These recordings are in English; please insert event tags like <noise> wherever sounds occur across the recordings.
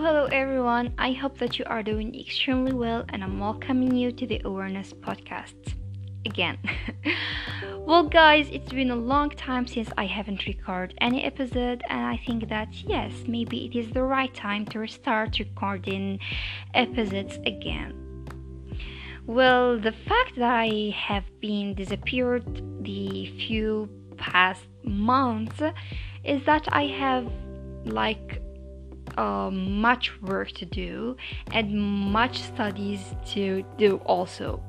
Hello, everyone. I hope that you are doing extremely well, and I'm welcoming you to the Awareness Podcast again. <laughs> well, guys, it's been a long time since I haven't recorded any episode, and I think that yes, maybe it is the right time to restart recording episodes again. Well, the fact that I have been disappeared the few past months is that I have like uh, much work to do and much studies to do also.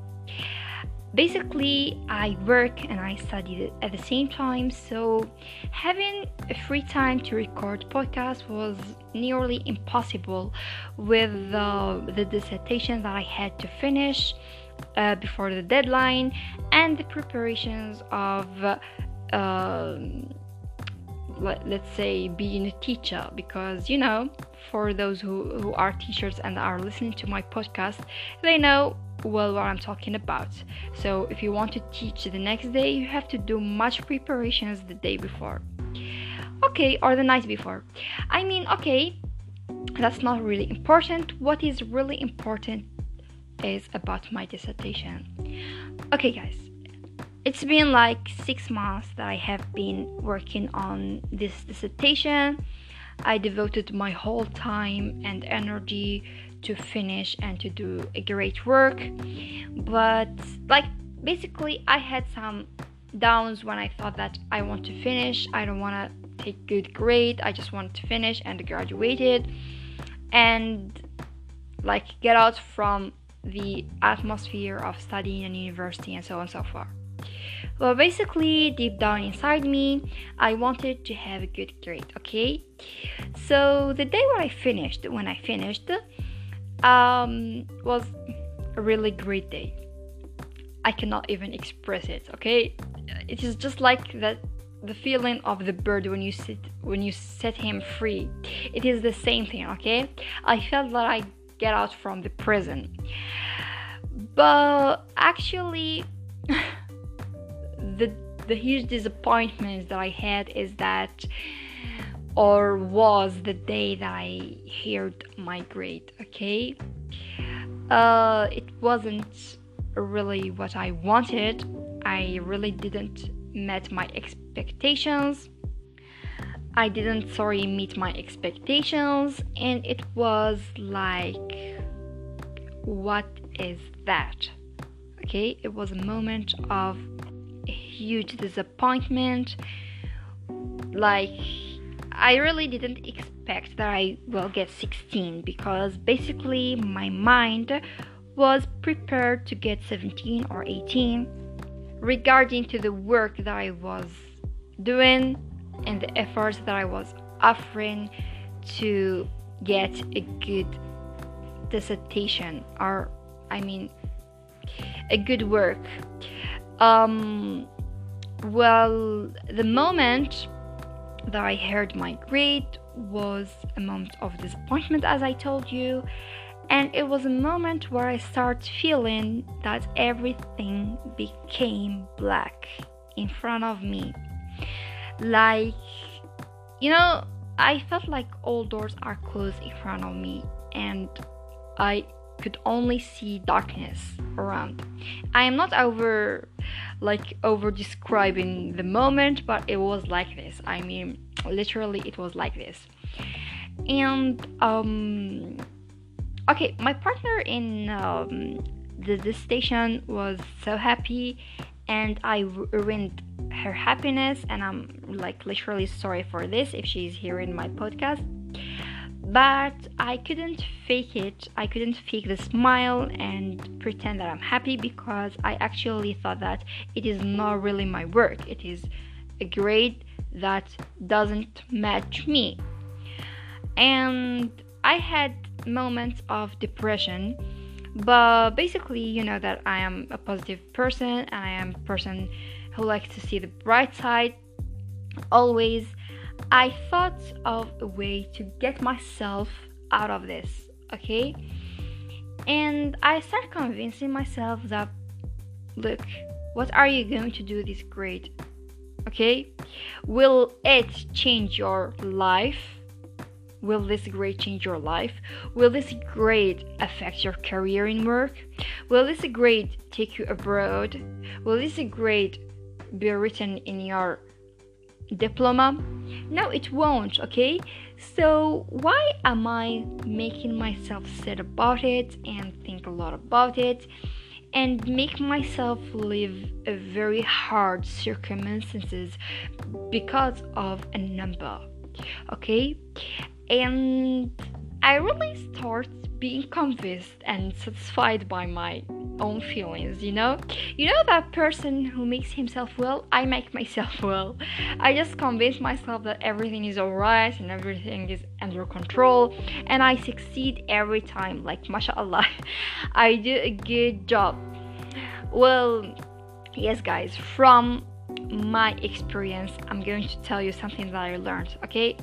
Basically, I work and I study at the same time, so having a free time to record podcast was nearly impossible with uh, the dissertation that I had to finish uh, before the deadline and the preparations of. Uh, let's say being a teacher because you know for those who, who are teachers and are listening to my podcast they know well what i'm talking about. So if you want to teach the next day you have to do much preparations the day before. Okay or the night before. I mean okay that's not really important. What is really important is about my dissertation. Okay guys it's been like six months that I have been working on this dissertation. I devoted my whole time and energy to finish and to do a great work. But, like, basically, I had some downs when I thought that I want to finish. I don't want to take good grade. I just want to finish and graduated and like get out from the atmosphere of studying in university and so on and so forth. Well, basically, deep down inside me, I wanted to have a good grade, okay? So the day when I finished, when I finished, um, was a really great day. I cannot even express it, okay? It is just like that the feeling of the bird when you sit when you set him free. It is the same thing, okay? I felt that I get out from the prison. But actually <laughs> the the huge disappointment that I had is that or was the day that I heard my grade, okay? Uh, it wasn't really what I wanted. I really didn't met my expectations. I didn't sorry meet my expectations and it was like what is that? Okay, it was a moment of huge disappointment. Like, I really didn't expect that I will get 16 because basically my mind was prepared to get 17 or 18 regarding to the work that I was doing and the efforts that I was offering to get a good dissertation or I mean a good work. Um, well, the moment that I heard my grade was a moment of disappointment, as I told you, and it was a moment where I started feeling that everything became black in front of me. Like, you know, I felt like all doors are closed in front of me, and I could only see darkness around. I am not over like over describing the moment, but it was like this. I mean, literally, it was like this. And um, okay, my partner in um, the, the station was so happy, and I ruined her happiness, and I'm like literally sorry for this if she's hearing my podcast but I couldn't fake it. I couldn't fake the smile and pretend that I'm happy because I actually thought that it is not really my work. It is a grade that doesn't match me. And I had moments of depression, but basically, you know that I am a positive person and I am a person who likes to see the bright side always I thought of a way to get myself out of this, okay? And I started convincing myself that, look, what are you going to do this grade? Okay? Will it change your life? Will this grade change your life? Will this grade affect your career in work? Will this grade take you abroad? Will this grade be written in your diploma? No, it won't, okay? So, why am I making myself sad about it and think a lot about it and make myself live a very hard circumstances because of a number? Okay? And I really start being convinced and satisfied by my own feelings, you know? You know that person who makes himself well? I make myself <laughs> well. I just convince myself that everything is alright and everything is under control, and I succeed every time. Like, mashallah, <laughs> I do a good job. Well, yes, guys, from my experience, I'm going to tell you something that I learned, okay?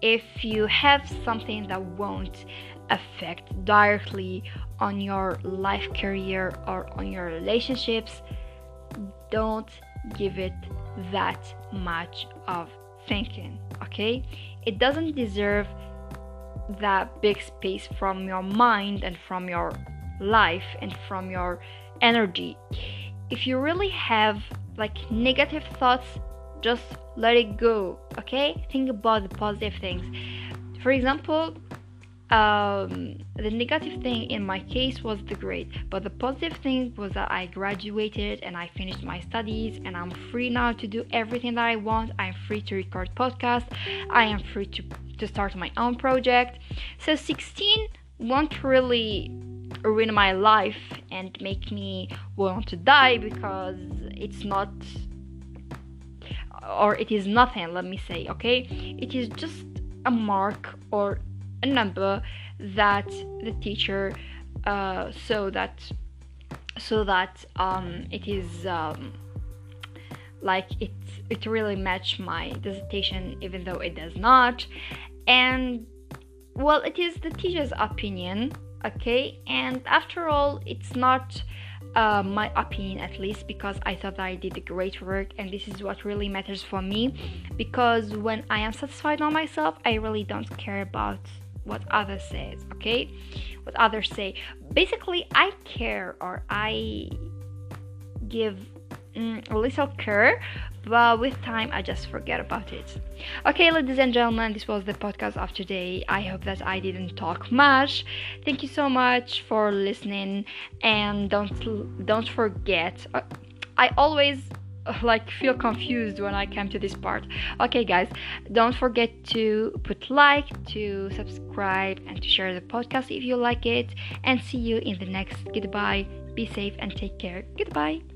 If you have something that won't affect directly on your life career or on your relationships, don't give it that much of thinking, okay? It doesn't deserve that big space from your mind and from your life and from your energy. If you really have like negative thoughts, just let it go, okay? Think about the positive things. For example, um, the negative thing in my case was the grade, but the positive thing was that I graduated and I finished my studies and I'm free now to do everything that I want. I'm free to record podcasts. I am free to to start my own project. So 16 won't really ruin my life and make me want to die because it's not or it is nothing let me say okay it is just a mark or a number that the teacher uh, so that so that um, it is um, like it it really match my dissertation even though it does not. And well it is the teacher's opinion okay? And after all it's not uh, my opinion at least because I thought I did great work and this is what really matters for me because when I am satisfied on myself I really don't care about what others says okay what others say basically I care or I give mm, a little care but with time I just forget about it. Okay, ladies and gentlemen, this was the podcast of today. I hope that I didn't talk much. Thank you so much for listening, and don't don't forget. Uh, I always <sighs> like feel confused when I come to this part. Okay, guys, don't forget to put like, to subscribe, and to share the podcast if you like it. And see you in the next. Goodbye. Be safe and take care. Goodbye.